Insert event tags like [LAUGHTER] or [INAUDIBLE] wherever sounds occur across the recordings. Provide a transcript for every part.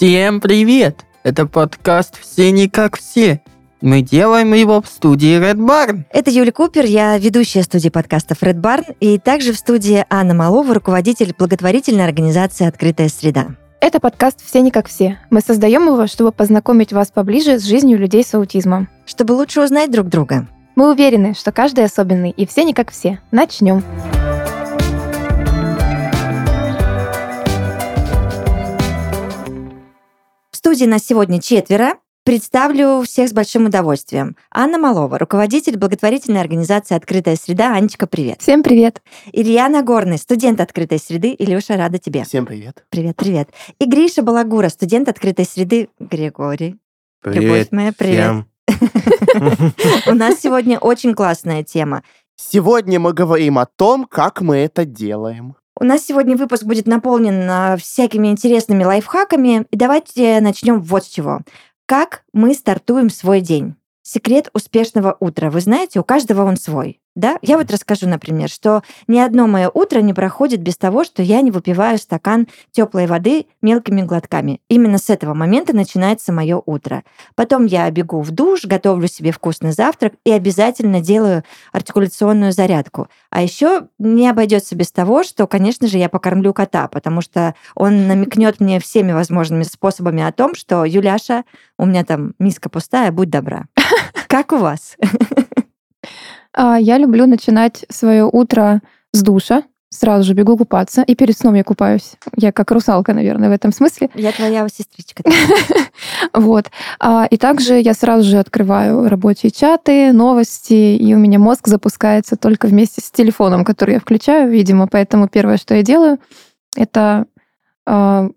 Всем привет! Это подкаст «Все не как все». Мы делаем его в студии Red Barn. Это Юля Купер, я ведущая студии подкастов Red Barn, и также в студии Анна Малова, руководитель благотворительной организации «Открытая среда». Это подкаст «Все не как все». Мы создаем его, чтобы познакомить вас поближе с жизнью людей с аутизмом. Чтобы лучше узнать друг друга. Мы уверены, что каждый особенный, и все не как все. Начнем. В студии нас сегодня четверо. Представлю всех с большим удовольствием. Анна Малова, руководитель благотворительной организации «Открытая среда». Анечка, привет. Всем привет. Илья Нагорный, студент «Открытой среды». Илюша, рада тебе. Всем привет. Привет, привет. И Гриша Балагура, студент «Открытой среды». Григорий. Любовь моя, привет. [LAUGHS] У нас сегодня очень классная тема. Сегодня мы говорим о том, как мы это делаем. У нас сегодня выпуск будет наполнен а, всякими интересными лайфхаками. И давайте начнем вот с чего. Как мы стартуем свой день? Секрет успешного утра. Вы знаете, у каждого он свой. Да? Я вот расскажу, например, что ни одно мое утро не проходит без того, что я не выпиваю стакан теплой воды мелкими глотками. Именно с этого момента начинается мое утро. Потом я бегу в душ, готовлю себе вкусный завтрак и обязательно делаю артикуляционную зарядку. А еще не обойдется без того, что, конечно же, я покормлю кота, потому что он намекнет мне всеми возможными способами о том, что Юляша, у меня там миска пустая, будь добра. Как у вас? А, Я люблю начинать свое утро с душа. Сразу же бегу купаться, и перед сном я купаюсь. Я как русалка, наверное, в этом смысле. Я твоя сестричка. [LAUGHS] Вот. А, И также я сразу же открываю рабочие чаты, новости, и у меня мозг запускается только вместе с телефоном, который я включаю, видимо. Поэтому первое, что я делаю, это а,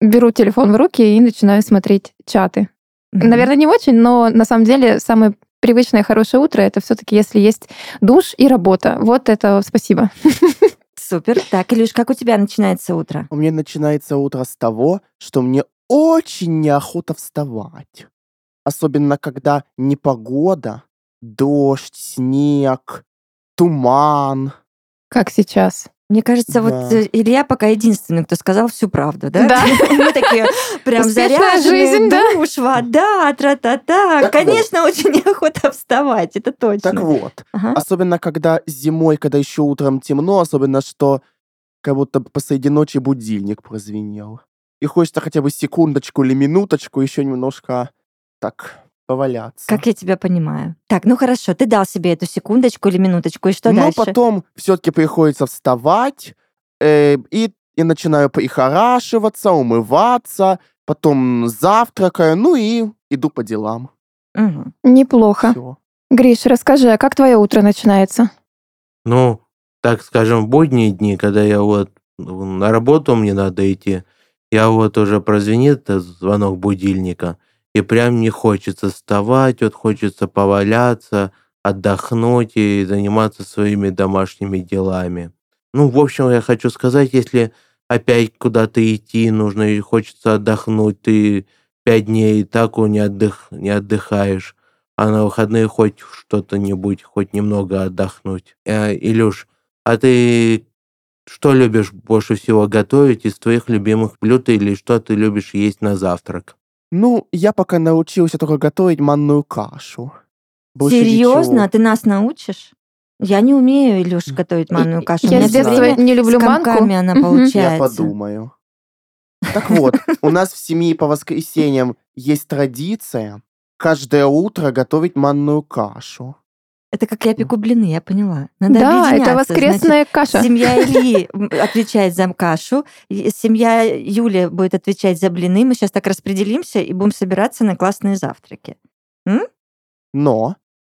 беру телефон в руки и начинаю смотреть чаты. Наверное, не очень, но на самом деле самое привычное хорошее утро это все-таки если есть душ и работа. Вот это спасибо. Супер. Так, Илюш, как у тебя начинается утро? У меня начинается утро с того, что мне очень неохота вставать. Особенно, когда непогода, дождь, снег, туман. Как сейчас. Мне кажется, вот Да. э, Илья пока единственный, кто сказал всю правду, да? Да. [LAUGHS] Мы такие прям заряженные, жизнь, да? душ, вода, тра-та-та. Конечно, очень неохота вставать, это точно. Так вот, Ага. особенно когда зимой, когда еще утром темно, особенно что как будто бы посреди ночи будильник прозвенел. И хочется хотя бы секундочку или минуточку еще немножко так поваляться. Как я тебя понимаю. Так, ну хорошо, ты дал себе эту секундочку или минуточку, и что Но дальше? потом все-таки приходится вставать, э, и я начинаю прихорашиваться, умываться, потом завтракаю, ну и иду по делам. Мгм. Неплохо. Всё. Гриш, расскажи, а как твое утро начинается? Ну, так скажем, в будние дни, когда я вот ну, на работу мне надо идти, я вот уже прозвенит звонок будильника, и прям не хочется вставать, вот хочется поваляться, отдохнуть и заниматься своими домашними делами. Ну, в общем, я хочу сказать, если опять куда-то идти нужно и хочется отдохнуть, ты пять дней и так не, отдых, не отдыхаешь, а на выходные хоть что-то-нибудь, хоть немного отдохнуть. Э, Илюш, а ты что любишь больше всего готовить из твоих любимых блюд или что ты любишь есть на завтрак? Ну, я пока научился только готовить манную кашу. Больше Серьезно? ничего. Ты нас научишь? Я не умею, Илюш, готовить манную кашу. Я с детства не люблю манку. она получается. Я подумаю. Так вот, у нас в семье по воскресеньям есть традиция каждое утро готовить манную кашу. Это как я пеку блины, я поняла. Надо Да, это воскресная каша. значит, Семья [LAUGHS] Ильи м, отвечает за кашу, семья Юли будет отвечать за блины. Мы сейчас так распределимся и будем собираться на классные завтраки. Но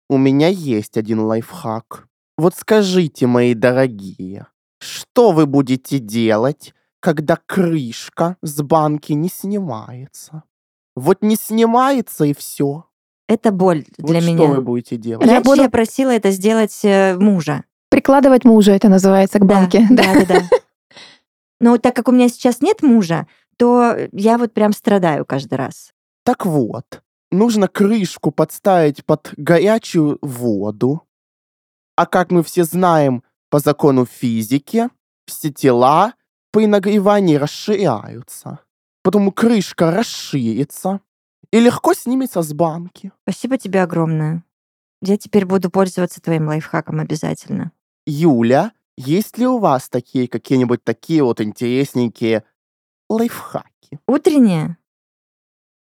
у меня есть один лайфхак. Вот скажите, мои дорогие, что вы будете делать, когда крышка с банки не снимается? Вот не снимается и все. Это боль для вот меня. что вы будете делать? Я буду- я просила это сделать э, мужа. Прикладывать мужа это называется к банке. Да, [LAUGHS] да, да. да. Но так как у меня сейчас нет мужа, то я вот прям страдаю каждый раз. Так вот, нужно крышку подставить под горячую воду. А как мы все знаем по закону физики, все тела при нагревании расширяются. Потом крышка расширится и легко снимется с банки. Спасибо тебе огромное. Я теперь буду пользоваться твоим лайфхаком обязательно. Юля, есть ли у вас такие какие-нибудь такие вот интересненькие лайфхаки? Утреннее?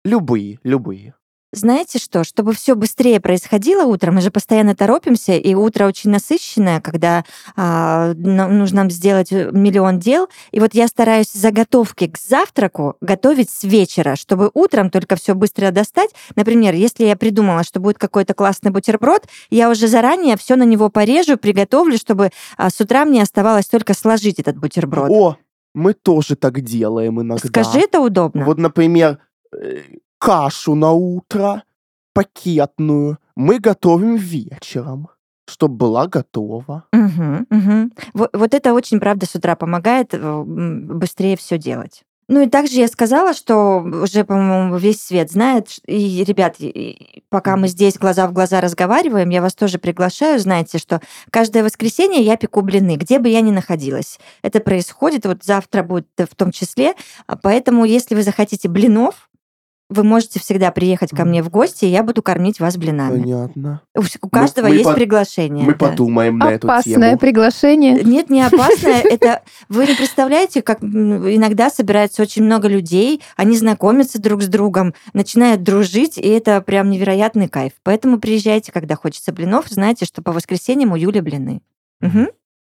Любые, любые. Знаете что, чтобы все быстрее происходило утром, мы же постоянно торопимся, и утро очень насыщенное, когда а, нам- нужно сделать э, миллион дел. И вот я стараюсь заготовки к завтраку готовить с вечера, чтобы утром только все быстро достать. Например, если я придумала, что будет какой-то классный бутерброд, я уже заранее все на него порежу, приготовлю, чтобы а, с утра мне оставалось только сложить этот бутерброд. О, мы тоже так делаем иногда. Скажи, это удобно. Вот, например, э, кашу на утро, пакетную, мы готовим вечером, чтобы была готова. Мгм, мгм. Вот, вот это очень, правда, с утра помогает э, быстрее все делать. Ну и также я сказала, что уже, по-моему, весь свет знает. И, ребят, пока мы здесь глаза в глаза разговариваем, я вас тоже приглашаю. Знаете, что каждое воскресенье я пеку блины, где бы я ни находилась. Это происходит, вот завтра будет в том числе. А Поэтому, если вы захотите блинов, вы можете всегда приехать ко мне в гости, и я буду кормить вас блинами. Понятно. У каждого мы есть по- приглашение. Мы да. подумаем на эту Опасное тему. приглашение. Нет, не опасное. [LAUGHS] Это вы не представляете, как иногда собирается очень много людей, они знакомятся друг с другом, начинают дружить, и это прям невероятный кайф. Поэтому приезжайте, когда хочется блинов, знайте, что по воскресеньям у Юли блины. Мгм.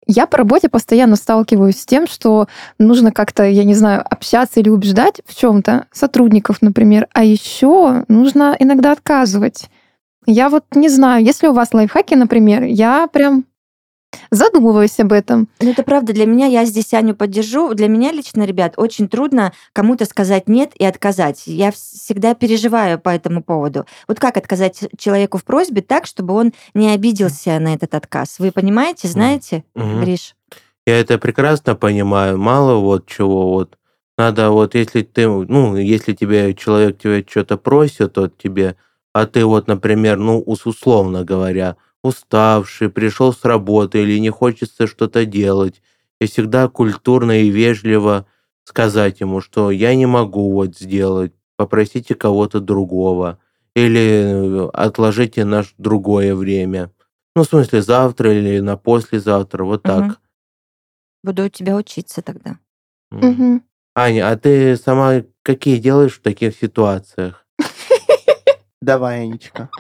Я по работе постоянно сталкиваюсь с тем, что нужно как-то, я не знаю, общаться или убеждать в чем-то сотрудников, например. А еще нужно иногда отказывать. Я вот не знаю, если у вас лайфхаки, например, я прям задумываюсь об этом. Ну, это правда. Для меня, я здесь Аню поддержу. Для меня лично, ребят, очень трудно кому-то сказать нет и отказать. Я вс- всегда переживаю по этому поводу. Вот как отказать человеку в просьбе так, чтобы он не обиделся на этот отказ? Вы понимаете, знаете, Мгм. Гриш? Я это прекрасно понимаю. Мало вот чего вот. Надо вот, если ты, ну, если тебе человек тебя что-то просит от тебе, а ты вот, например, ну, ус- условно говоря, уставший, пришел с работы или не хочется что-то делать, и всегда культурно и вежливо сказать ему, что я не могу вот сделать, попросите кого-то другого, или э, отложите на ш- другое время. Ну, в смысле, завтра или на послезавтра, вот так. Мгм. Буду у тебя учиться тогда. Мгм. Аня, а ты сама какие делаешь в таких ситуациях? [LAUGHS] Давай, Анечка.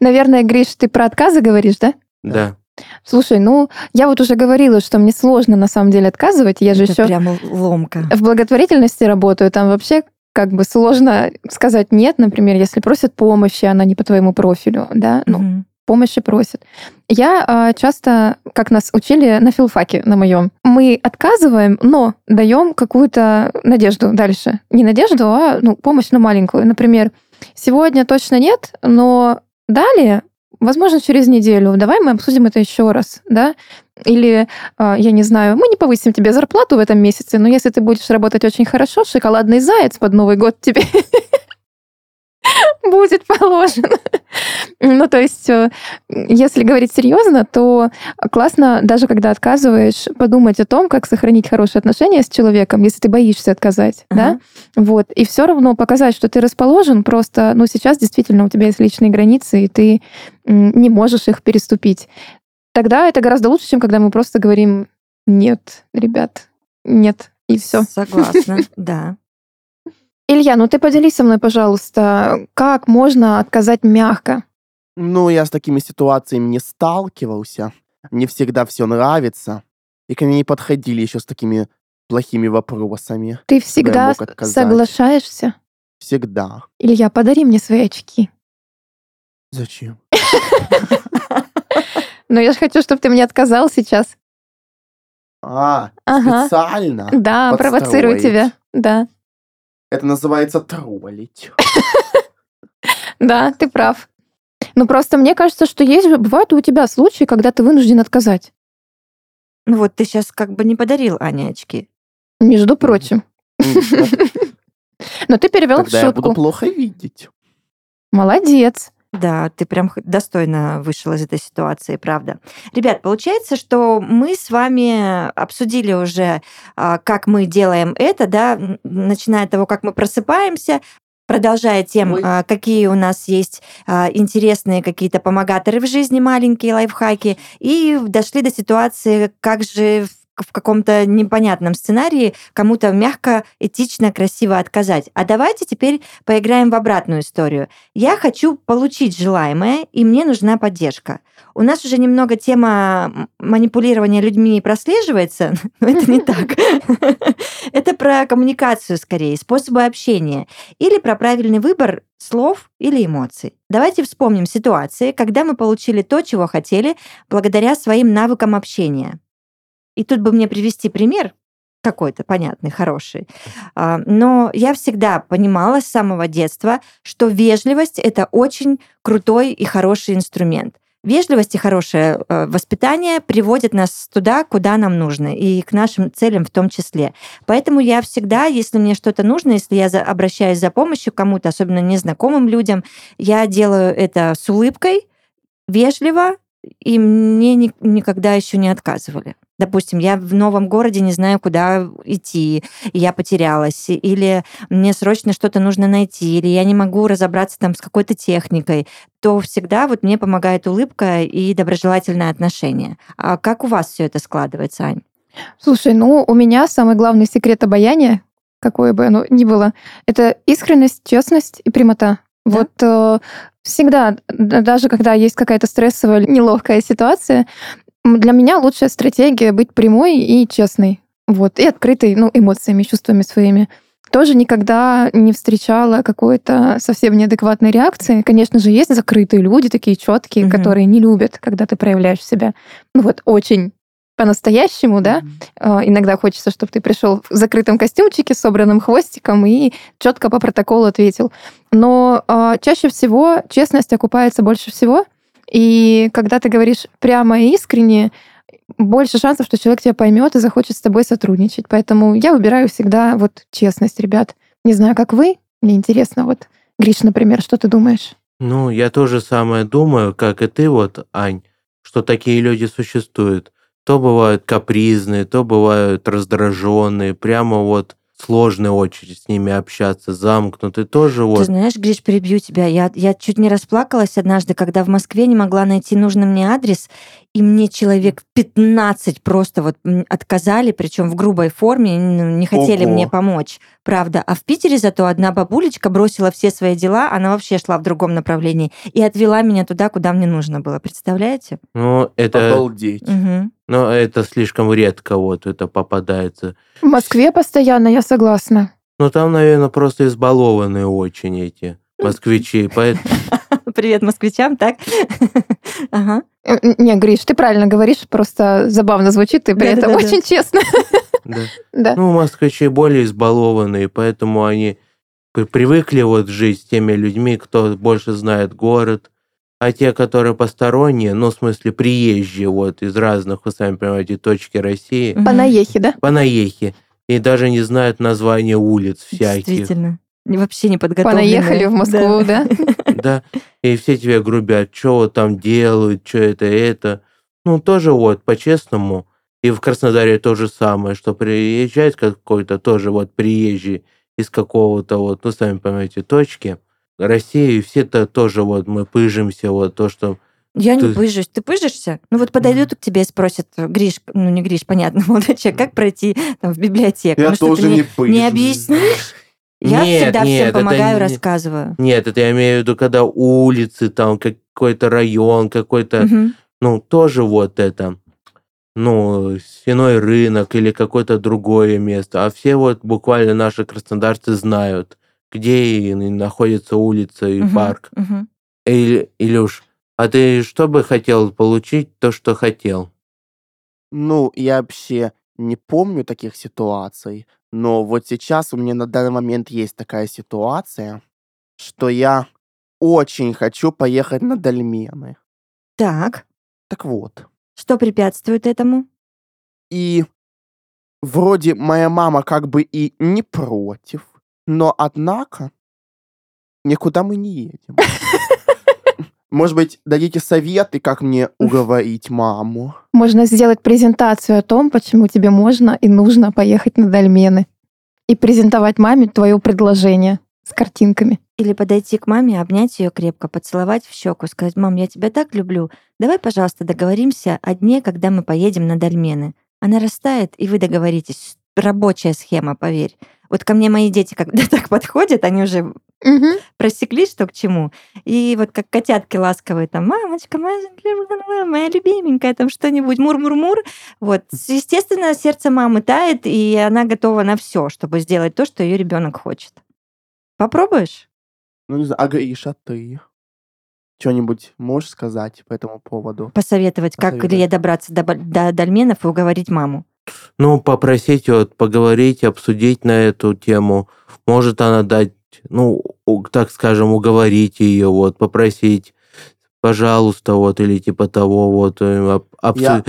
Наверное, Гриш, ты про отказы говоришь, да? Да. Слушай, ну, я вот уже говорила, что мне сложно на самом деле отказывать. Я же Это еще прям л- ломка. в благотворительности работаю, там вообще как бы сложно сказать нет, например, если просят помощи, она не по твоему профилю, да, ну, Мгм. помощи просят. Я а, часто, как нас учили на филфаке на моем, мы отказываем, но даем какую-то надежду дальше. Не надежду, а ну, помощь, но маленькую. Например, сегодня точно нет, но далее, возможно, через неделю, давай мы обсудим это еще раз, да? Или, а, я не знаю, мы не повысим тебе зарплату в этом месяце, но если ты будешь работать очень хорошо, шоколадный заяц под Новый год тебе [LAUGHS] [LAUGHS] будет положен. Ну, то есть, э, если говорить серьезно, то классно, даже когда отказываешь, подумать о том, как сохранить хорошие отношения с человеком, если ты боишься отказать, да? Ага. Вот. И все равно показать, что ты расположен, просто, ну, сейчас действительно у тебя есть личные границы, и ты не можешь их переступить. Тогда это гораздо лучше, чем когда мы просто говорим «нет, ребят, нет», и все. Согласна, [LAUGHS] да. Илья, ну ты поделись со мной, пожалуйста, как можно отказать мягко? Ну, я с такими ситуациями не сталкивался. Не всегда все нравится. И ко мне не подходили еще с такими плохими вопросами. Ты всегда соглашаешься? Всегда. Илья, подари мне свои очки. Зачем? [LAUGHS] Но я же хочу, чтобы ты мне отказал сейчас. А, специально? Да, провоцирую тебя. Да, Это называется троллить. да, ты прав. Ну просто мне кажется, что есть бывают у тебя случаи, когда ты вынужден отказать. Ну вот ты сейчас как бы не подарил Ане очки. Между прочим. [LAUGHS] Но ты перевел в Тогда я буду шутку. плохо видеть. Молодец. Да, ты прям достойно вышел из этой ситуации, правда. Ребят, получается, что мы с вами обсудили уже, а, как мы делаем это, да, начиная от того, как мы просыпаемся, продолжая тем, Ой. а, какие у нас есть а, интересные какие-то помогаторы в жизни, маленькие лайфхаки, и дошли до ситуации, как же в в каком-то непонятном сценарии кому-то мягко, этично, красиво отказать. А давайте теперь поиграем в обратную историю. Я хочу получить желаемое, и мне нужна поддержка. У нас уже немного тема манипулирования людьми прослеживается, [LAUGHS] но это не так. [LAUGHS] Это про коммуникацию скорее, способы общения или про правильный выбор слов или эмоций. Давайте вспомним ситуации, когда мы получили то, чего хотели, благодаря своим навыкам общения. И тут бы мне привести пример какой-то понятный, хороший. А, Но я всегда понимала с самого детства, что вежливость это очень крутой и хороший инструмент. Вежливость и хорошее э, воспитание приводят нас туда, куда нам нужно, и к нашим целям в том числе. Поэтому я всегда, если мне что-то нужно, если я обращаюсь за помощью кому-то, особенно незнакомым людям, я делаю это с улыбкой, вежливо, и мне ни- никогда еще не отказывали. Допустим, я в новом городе не знаю, куда идти, и я потерялась, или мне срочно что-то нужно найти, или я не могу разобраться там с какой-то техникой, то всегда вот мне помогает улыбка и доброжелательное отношение. А как у вас все это складывается, Ань? Слушай, ну, у меня самый главный секрет обаяния, какое бы оно ни было, это искренность, честность и прямота. Да? Вот э, всегда, даже когда есть какая-то стрессовая, неловкая ситуация, для меня лучшая стратегия быть прямой и честной. Вот, и открытой, ну, эмоциями, чувствами своими. Тоже никогда не встречала какой-то совсем неадекватной реакции. Конечно же, есть закрытые люди, такие четкие, Мгм. которые не любят, когда ты проявляешь себя. Ну вот, очень по-настоящему, да, а, Иногда хочется, чтобы ты пришел в закрытом костюмчике собранным хвостиком и четко по протоколу ответил. Но а, чаще всего честность окупается больше всего. И когда ты говоришь прямо и искренне, больше шансов, что человек тебя поймет и захочет с тобой сотрудничать. Поэтому я выбираю всегда вот честность, ребят. Не знаю, как вы, мне интересно, вот, Гриш, например, что ты думаешь? Ну, я тоже самое думаю, как и ты, вот, Ань, что такие люди существуют. То бывают капризные, то бывают раздраженные, прямо вот сложно очень с ними общаться, замкнутые, тоже Ты вот. знаешь, Гриш, перебью тебя. Я, я чуть не расплакалась однажды, когда в Москве не могла найти нужный мне адрес, и мне человек 15 просто вот отказали, причем в грубой форме, ну, не хотели Ого. мне помочь. Правда. А в Питере зато одна бабулечка бросила все свои дела, она вообще шла в другом направлении и отвела меня туда, куда мне нужно было. Представляете? Ну, это, Обалдеть. Мгм. Ну, это слишком редко вот это попадается. В Москве постоянно, я согласна. Ну, там, наверное, просто избалованные очень эти москвичи. [LAUGHS] Поэтому Привет москвичам, так? [LAUGHS] Ага. Э, Не, Гриш, ты правильно говоришь, просто забавно звучит, и при этом Да-да-да-да. очень честно. да. [LAUGHS] Да. Ну, москвичи более избалованные, поэтому они при- привыкли вот жить с теми людьми, кто больше знает город, а те, которые посторонние, ну, в смысле, приезжие вот из разных, вы сами понимаете, точки России, Мгм. Понаехи, да? понаехи, и даже не знают названия улиц всяких, Действительно. Вообще не подготовленные. Понаехали в Москву, да? да, и все тебе грубят, что вот там делают, что это, это. Ну, тоже вот, по-честному, и в Краснодаре то же самое, что приезжает какой-то тоже вот приезжий из какого-то вот, ну, сами понимаете, точки, России, все-то тоже вот мы пыжимся, вот то, что... Я не Ты- пыжусь. Ты пыжишься? Ну вот подойдут к тебе и спросят, Гриш, ну не Гриш, понятно, [LAUGHS] молодой человек, как пройти там, в библиотеку? Я ну, тоже не не, пыжусь. не объяснишь? Я Нет, всегда нет, всем это помогаю, не- рассказываю. Нет, это я имею в виду, когда улицы, там какой-то район, какой-то, Мгм. ну, тоже вот это, ну, свиной рынок или какое-то другое место. А все вот буквально наши краснодарцы знают, где и находится улица и Мгм. парк. Мгм. Иль- Илюш, а ты что бы хотел получить, то, что хотел? Ну, я вообще не помню таких ситуаций, но вот сейчас у меня на данный момент есть такая ситуация, что я очень хочу поехать на дольмены. Так, Так вот. что препятствует этому? И вроде моя мама как бы и не против, но однако никуда мы не едем. [LAUGHS] Может быть, дадите советы, как мне уговорить маму? Можно сделать презентацию о том, почему тебе можно и нужно поехать на дольмены. И презентовать маме твое предложение с картинками. Или подойти к маме, обнять ее крепко, поцеловать в щеку, сказать, мам, я тебя так люблю. Давай, пожалуйста, договоримся о дне, когда мы поедем на дольмены. Она растает, и вы договоритесь. Рабочая схема, поверь. Вот ко мне мои дети, когда [LAUGHS] так подходят, они уже Мгм. просекли, что к чему. И вот как котятки ласковые, там, мамочка, моя, моя любименькая, там что-нибудь, мур-мур-мур. Вот, естественно, сердце мамы тает, и она готова на все, чтобы сделать то, что ее ребенок хочет. Попробуешь? Ну, не знаю, а Гриша, ты? Что-нибудь можешь сказать по этому поводу? Посоветовать, как Посоветовать. Илье добраться до, до дольменов и уговорить маму. Ну, попросить вот поговорить, обсудить на эту тему. Может она дать, ну, так скажем, уговорить ее, вот, попросить, пожалуйста, вот, или типа того, вот, э, об- обсу-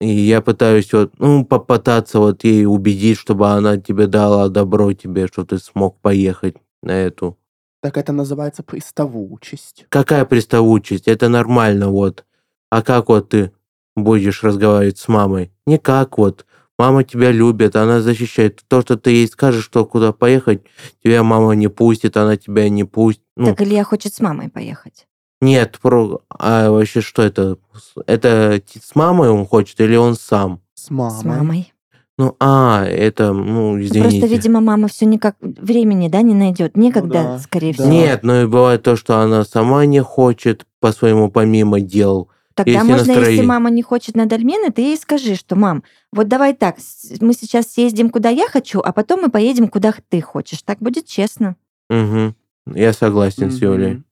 И я пытаюсь вот, ну, попытаться вот ей убедить, чтобы она тебе дала добро тебе, что ты смог поехать на эту. Так это называется приставучесть. Какая приставучесть? Это нормально, вот. А как вот ты будешь разговаривать с мамой? Никак вот. Мама тебя любит, она защищает. То, что ты ей скажешь, что куда поехать, тебя мама не пустит, она тебя не пустит. Ну, Так Илья хочет с мамой поехать. нет, про... а вообще что это? Это с мамой он хочет или он сам? С мамой. С мамой. Ну, а, это, ну, Ну, извините. Просто, видимо, мама все никак времени, да, не найдет. Некогда, да, скорее да. всего. Нет, ну и бывает то, что она сама не хочет по своему помимо дел. Тогда если можно, если настроение. мама не хочет на дольмены, ты ей скажи, что, мам, вот давай так, мы сейчас съездим, куда я хочу, а потом мы поедем, куда ты хочешь. Так будет честно. Угу. Я согласен с Юлей.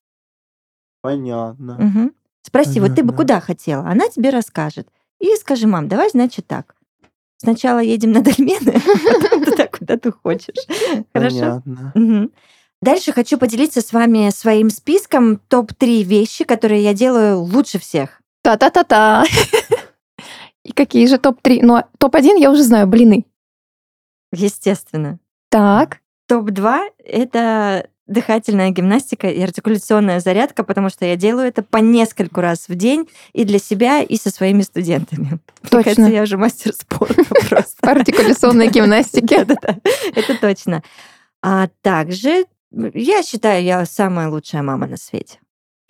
Понятно. Мгм. Спроси, вот ты бы Понятно. куда хотела? Она тебе расскажет. И скажи, мам, давай, значит, так. Сначала едем на дольмены, [LAUGHS] а потом туда, куда ты хочешь. [LAUGHS] Хорошо? Понятно. Дальше хочу поделиться с вами своим списком топ-3 вещи, которые я делаю лучше всех. Та-та-та-та. И какие же топ-3? Ну, а топ-1 я уже знаю, блины. Естественно. Так. Топ-2 — это дыхательная гимнастика и артикуляционная зарядка, потому что я делаю это по нескольку раз в день и для себя, и со своими студентами. Мне Точно. кажется, я уже мастер спорта [LAUGHS] просто. По артикуляционной гимнастике. Это точно. А также я считаю, я самая лучшая мама на свете.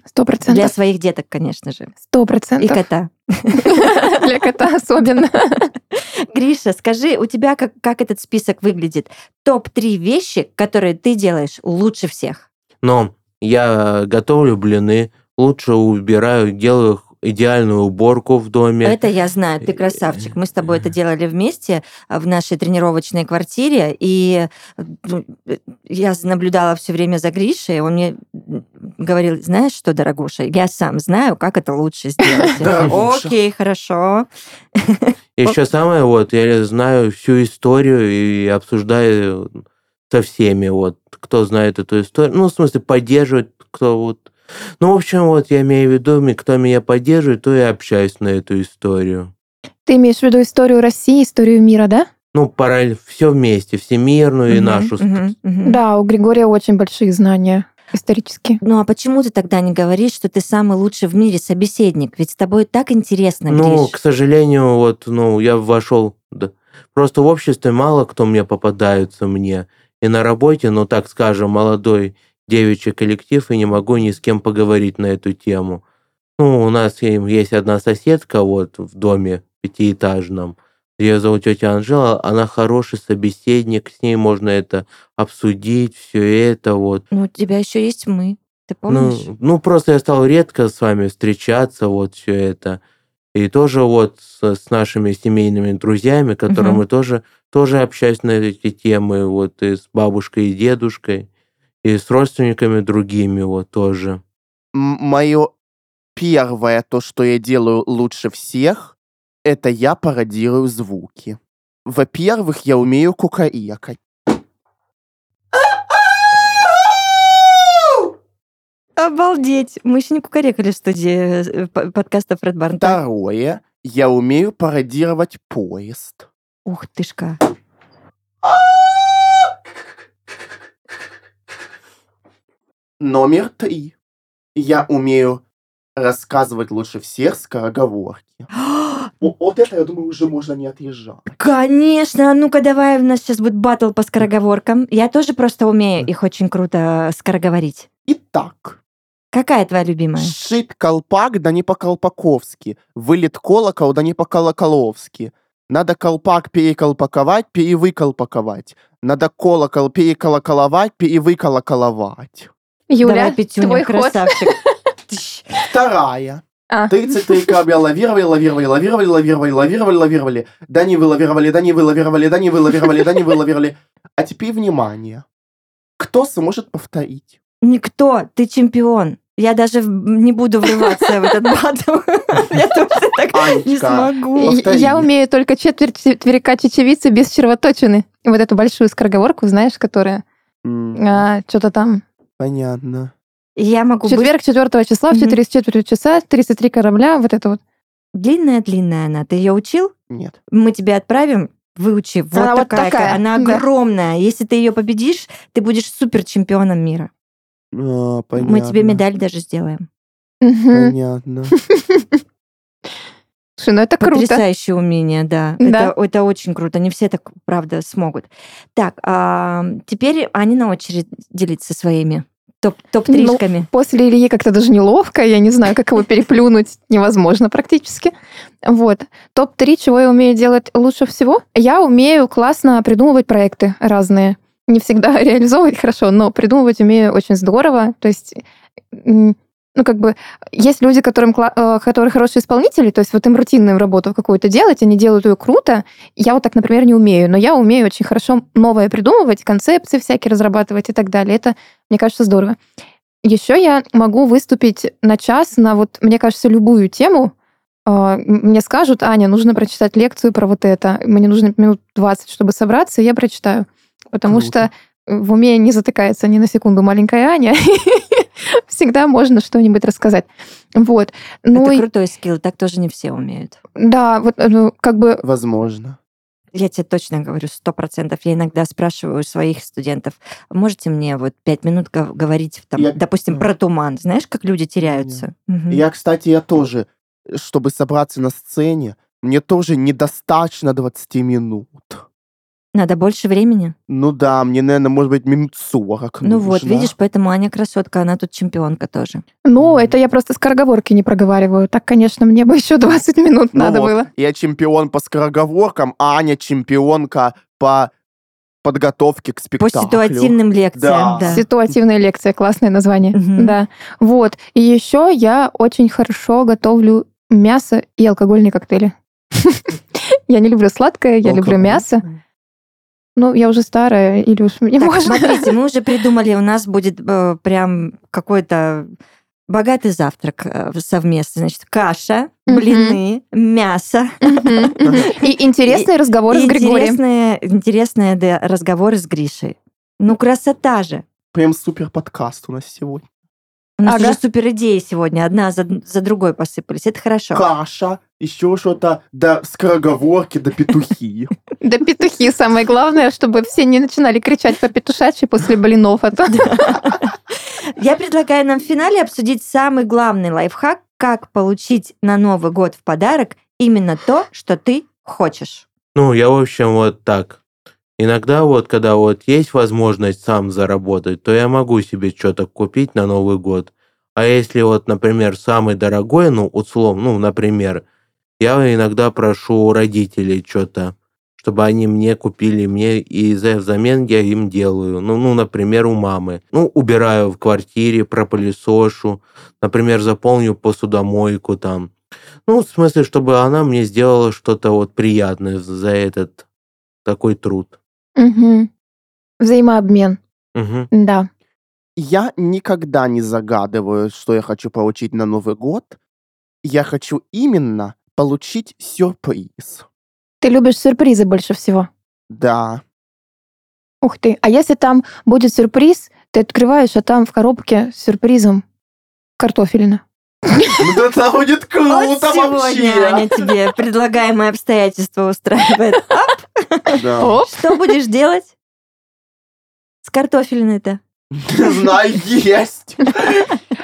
Сто Для процентов. своих деток, конечно же. Сто И процентов. кота. [LAUGHS] Для кота особенно. [LAUGHS] Гриша, скажи, у тебя как, как этот список выглядит? Топ-3 вещи, которые ты делаешь лучше всех. Но я готовлю блины, лучше убираю, делаю идеальную уборку в доме. Это я знаю, ты красавчик. Мы с тобой это делали вместе а, в нашей тренировочной квартире, и ну, я наблюдала все время за Гришей, он мне говорил, знаешь что, дорогуша, я сам знаю, как это лучше сделать. [LAUGHS] Окей, хорошо. Еще самое, вот, я знаю всю историю и обсуждаю со всеми, вот, кто знает эту историю. Ну, в смысле, поддерживает, кто вот... Ну, в общем, вот, я имею в виду, кто меня поддерживает, то я общаюсь на эту историю. Ты имеешь в виду историю России, историю мира, да? Ну, параллельно, все вместе, всемирную и Мгм, нашу. мгм, мгм. Да, у Григория очень большие знания исторические. Ну а почему ты тогда не говоришь, что ты самый лучший в мире собеседник? Ведь с тобой так интересно, Ну, Гриш. к сожалению, вот, ну, я вошел... да. Просто в обществе мало кто мне попадаются мне. И на работе, ну, так скажем, молодой девичий коллектив, и не могу ни с кем поговорить на эту тему. Ну, у нас и- есть одна соседка вот в доме пятиэтажном. Ее зовут тетя Анжела. Она хороший собеседник, с ней можно это обсудить, все это вот. Ну, у тебя еще есть мы. Ты помнишь? Ну, ну, просто я стал редко с вами встречаться, вот все это. И тоже вот с, с нашими семейными друзьями, которые Мгм. мы тоже, тоже общаюсь на эти темы, вот и с бабушкой и дедушкой, и с родственниками другими вот тоже. Мое первое, то, что я делаю лучше всех, это я пародирую звуки. Во-первых, я умею кукарекать. Обалдеть! Мы еще не кукарекали в студии э, подкаста Фред Барн. Второе, я умею пародировать поезд. Ух тышка. Номер три. Я умею рассказывать лучше всех скороговорки. [GASPS] [GASPS] Вот это, я думаю, уже можно не отъезжать. Конечно, а ну-ка давай, у нас сейчас будет батл по скороговоркам. Я тоже просто умею их очень круто скороговорить. Итак, Какая твоя любимая? Сшит колпак, да не по-колпаковски. Вылет колокол, да не по-колоколовски. Надо колпак переколпаковать, перевыколпаковать. Надо колокол переколоколовать, перевыколоколовать. Юля, давай, Петюня, твой красавчик. [LAUGHS] [LAUGHS] Вторая. А. 33 корабля лавировали, лавировали, лавировали, лавировали, лавировали, лавировали. Да не вы лавировали, да не вы лавировали, да не вы лавировали, да не вы лавировали. А теперь внимание. Кто сможет повторить? Никто, ты чемпион. Я даже не буду врываться в этот батл. Я тоже так не смогу. Я умею только четверть тверика чечевицы без червоточины. Вот эту большую скороговорку, знаешь, которая М, что-то там. Понятно. Я могу Четверг 4 числа в Мгм. 4 с четвертью часа, 33 корабля, вот это вот. Длинная-длинная она. Ты ее учил? Нет. Мы тебе отправим. Выучи. Вот Она вот такая. такая, Она да. огромная. Если ты ее победишь, ты будешь супер чемпионом мира. А, понятно. Мы тебе медаль даже сделаем. Понятно. [LAUGHS] Слушай, ну это круто. Потрясающее умение, да. Да. Это, это очень круто. Не все так, правда, смогут. Так, а, теперь они на очередь делиться своими топ- топ-тришками. После Ильи как-то даже неловко, я не знаю, как его переплюнуть, [LAUGHS] невозможно практически. Вот. Топ-3, чего я умею делать лучше всего? Я умею классно придумывать проекты разные. Не всегда [LAUGHS] реализовывать хорошо, но придумывать умею очень здорово. То есть, ну, как бы, есть люди, которым, э, которые хорошие исполнители, то есть вот им рутинную работу какую-то делать, они делают ее круто. Я вот так, например, не умею, но я умею очень хорошо новое придумывать, концепции всякие разрабатывать и так далее. Это, мне кажется, здорово. Еще я могу выступить на час на вот, мне кажется, любую тему. А, Мне скажут, Аня, нужно прочитать лекцию про вот это. Мне нужно минут 20, чтобы собраться, и я прочитаю. Потому Круто. что в уме не затыкается ни на секунду маленькая Аня. [LAUGHS] Всегда можно что-нибудь рассказать. Вот. Ну, это и- крутой скилл, так тоже не все умеют. да, вот ну, как бы Возможно. Я тебе точно говорю, сто процентов. Я иногда спрашиваю своих студентов, можете мне вот пять минут гов- говорить, там, Я- допустим, про туман? Знаешь, как люди теряются? Мгм. Я, кстати, я тоже, чтобы собраться на сцене, мне тоже недостаточно 20 минут. Надо больше времени. Ну да, мне, наверное, может быть, минут 40 Ну вот, нужно. видишь, поэтому Аня красотка, она тут чемпионка тоже. Ну, это я просто скороговорки не проговариваю. Так, конечно, мне бы еще 20 минут Ну надо вот, было. Я чемпион по скороговоркам, а Аня чемпионка по подготовке к По спектаклю. ситуативным лекциям, Да. да. Ситуативная лекция, классное название. Мгм. Да. Вот. И еще я очень хорошо готовлю мясо и алкогольные коктейли. [LAUGHS] Я не люблю сладкое, я люблю мясо. Ну, я уже старая, или уж мне Так, можно. смотрите, мы [LAUGHS] уже придумали, у нас будет э, прям какой-то богатый завтрак э, совместный. Значит, каша, блины, мясо. Мгм. [LAUGHS] И интересный разговор И с Григорием. интересные, интересные да, разговоры с Гришей. Ну, красота же. Прям супер подкаст у нас сегодня. У нас Ага. уже супер идеи сегодня, одна за, за другой посыпались. Это хорошо. Каша, еще что-то, да скороговорки, да петухи. Да петухи самое главное, чтобы все не начинали кричать по петушачьи после блинов. А. Я предлагаю нам в финале обсудить самый главный лайфхак, как получить на Новый год в подарок именно то, что ты хочешь. Ну, я, в общем, вот так. Иногда вот, когда вот есть возможность сам заработать, то я могу себе что-то купить на Новый год. А если вот, например, самый дорогой, ну, условно, ну, например, я иногда прошу у родителей что-то, чтобы они мне купили, мне, и за взамен я им делаю. Ну, ну, например, у мамы. Ну, убираю в квартире, пропылесошу, например, заполню посудомойку там. Ну, в смысле, чтобы она мне сделала что-то вот приятное за этот такой труд. Мгм. Взаимообмен. Мгм. Да. Я никогда не загадываю, что я хочу получить на Новый год. Я хочу именно получить сюрприз. Ты любишь сюрпризы больше всего. Да. Ух ты. А если там будет сюрприз, ты открываешь, а там в коробке с сюрпризом картофелина. Ну это будет Вот круто сегодня вообще. Аня тебе предлагаемые обстоятельства устраивает. [LAUGHS] Да. [LAUGHS] Что будешь делать с картофельной-то? Не [LAUGHS] знаю, есть.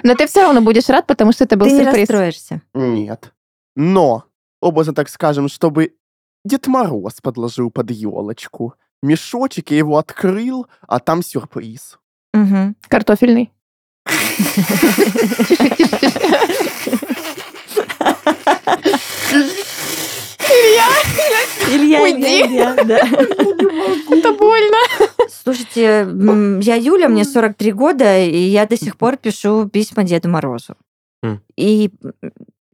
Но ты все равно будешь рад, потому что это был Ты не сюрприз. расстроишься. Нет. Но, образно так скажем, чтобы Дед Мороз подложил под елочку. Мешочек я его открыл, а там сюрприз. Мгм. Картофельный. [LAUGHS] Илья, Уйди. Илья, да. Это больно. Слушайте, я Юля, мне 43 года, и я до сих пор пишу письма Деду Морозу. И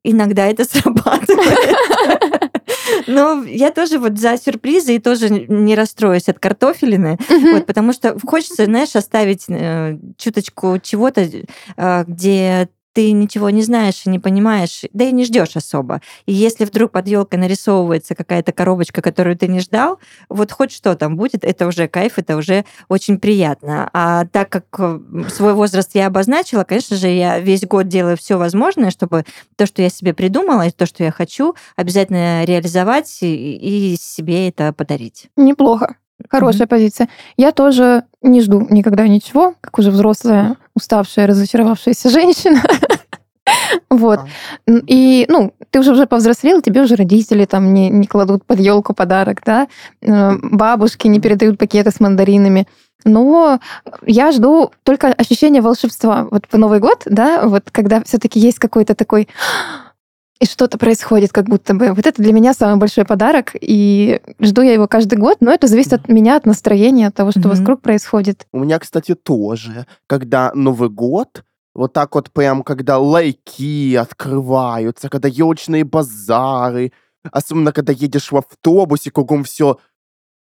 иногда это срабатывает. Но я тоже вот за сюрпризы и тоже не расстроюсь от картофелины, вот, потому что хочется, знаешь, оставить э, чуточку чего-то, э, где ты ничего не знаешь и не понимаешь, да и не ждешь особо. И если вдруг под елкой нарисовывается какая-то коробочка, которую ты не ждал, вот хоть что там будет, это уже кайф, это уже очень приятно. А так как свой возраст я обозначила, конечно же, я весь год делаю все возможное, чтобы то, что я себе придумала, и то, что я хочу, обязательно реализовать и, и себе это подарить. Неплохо. Хорошая позиция. Я тоже не жду никогда ничего, как уже взрослая, уставшая, разочаровавшаяся женщина. [LAUGHS] Вот. И, ну, ты уже уже повзрослел, тебе уже родители там не, не кладут под елку подарок, да, Э, бабушки не передают пакеты с мандаринами. Но я жду только ощущения волшебства. Вот в Новый год, да, вот когда все-таки есть какой-то такой и что-то происходит, как будто бы. Вот это для меня самый большой подарок, и жду я его каждый год, но это зависит от меня, от настроения, от того, что Мгм. вокруг происходит. У меня, кстати, тоже, когда Новый год, вот так вот прям, когда лайки открываются, когда елочные базары, особенно когда едешь в автобусе, кругом все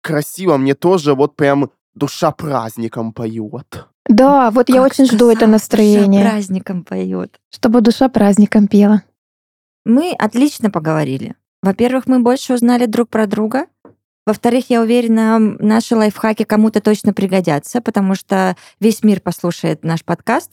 красиво, мне тоже вот прям душа праздником поет. Да, вот я Как очень жду это настроение, душа праздником поет. чтобы душа праздником пела. Мы отлично поговорили. Во-первых, мы больше узнали друг про друга. Во-вторых, я уверена, наши лайфхаки кому-то точно пригодятся, потому что весь мир послушает наш подкаст.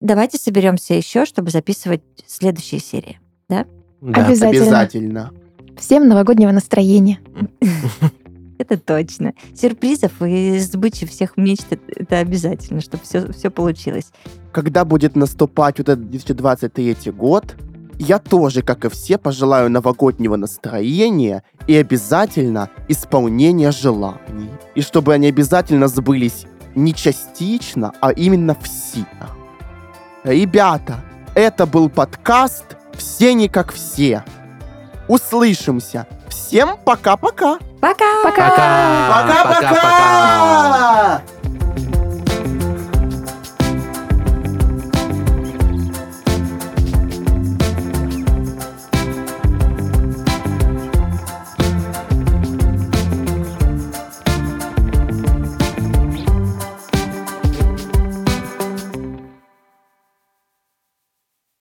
Давайте соберемся еще, чтобы записывать следующие серии. Да. Обязательно. Обязательно. Всем новогоднего настроения. [LAUGHS] Это точно. Сюрпризов и сбычи всех мечт это- это обязательно, чтобы все, все получилось. Когда будет наступать вот этот 2023 год, я тоже, как и все, пожелаю новогоднего настроения и обязательно исполнения желаний. И чтобы они обязательно сбылись не частично, а именно все. Ребята, это был подкаст «Все не как все». Услышимся. Всем пока-пока. Пока! Пока! Пока. Пока-пока!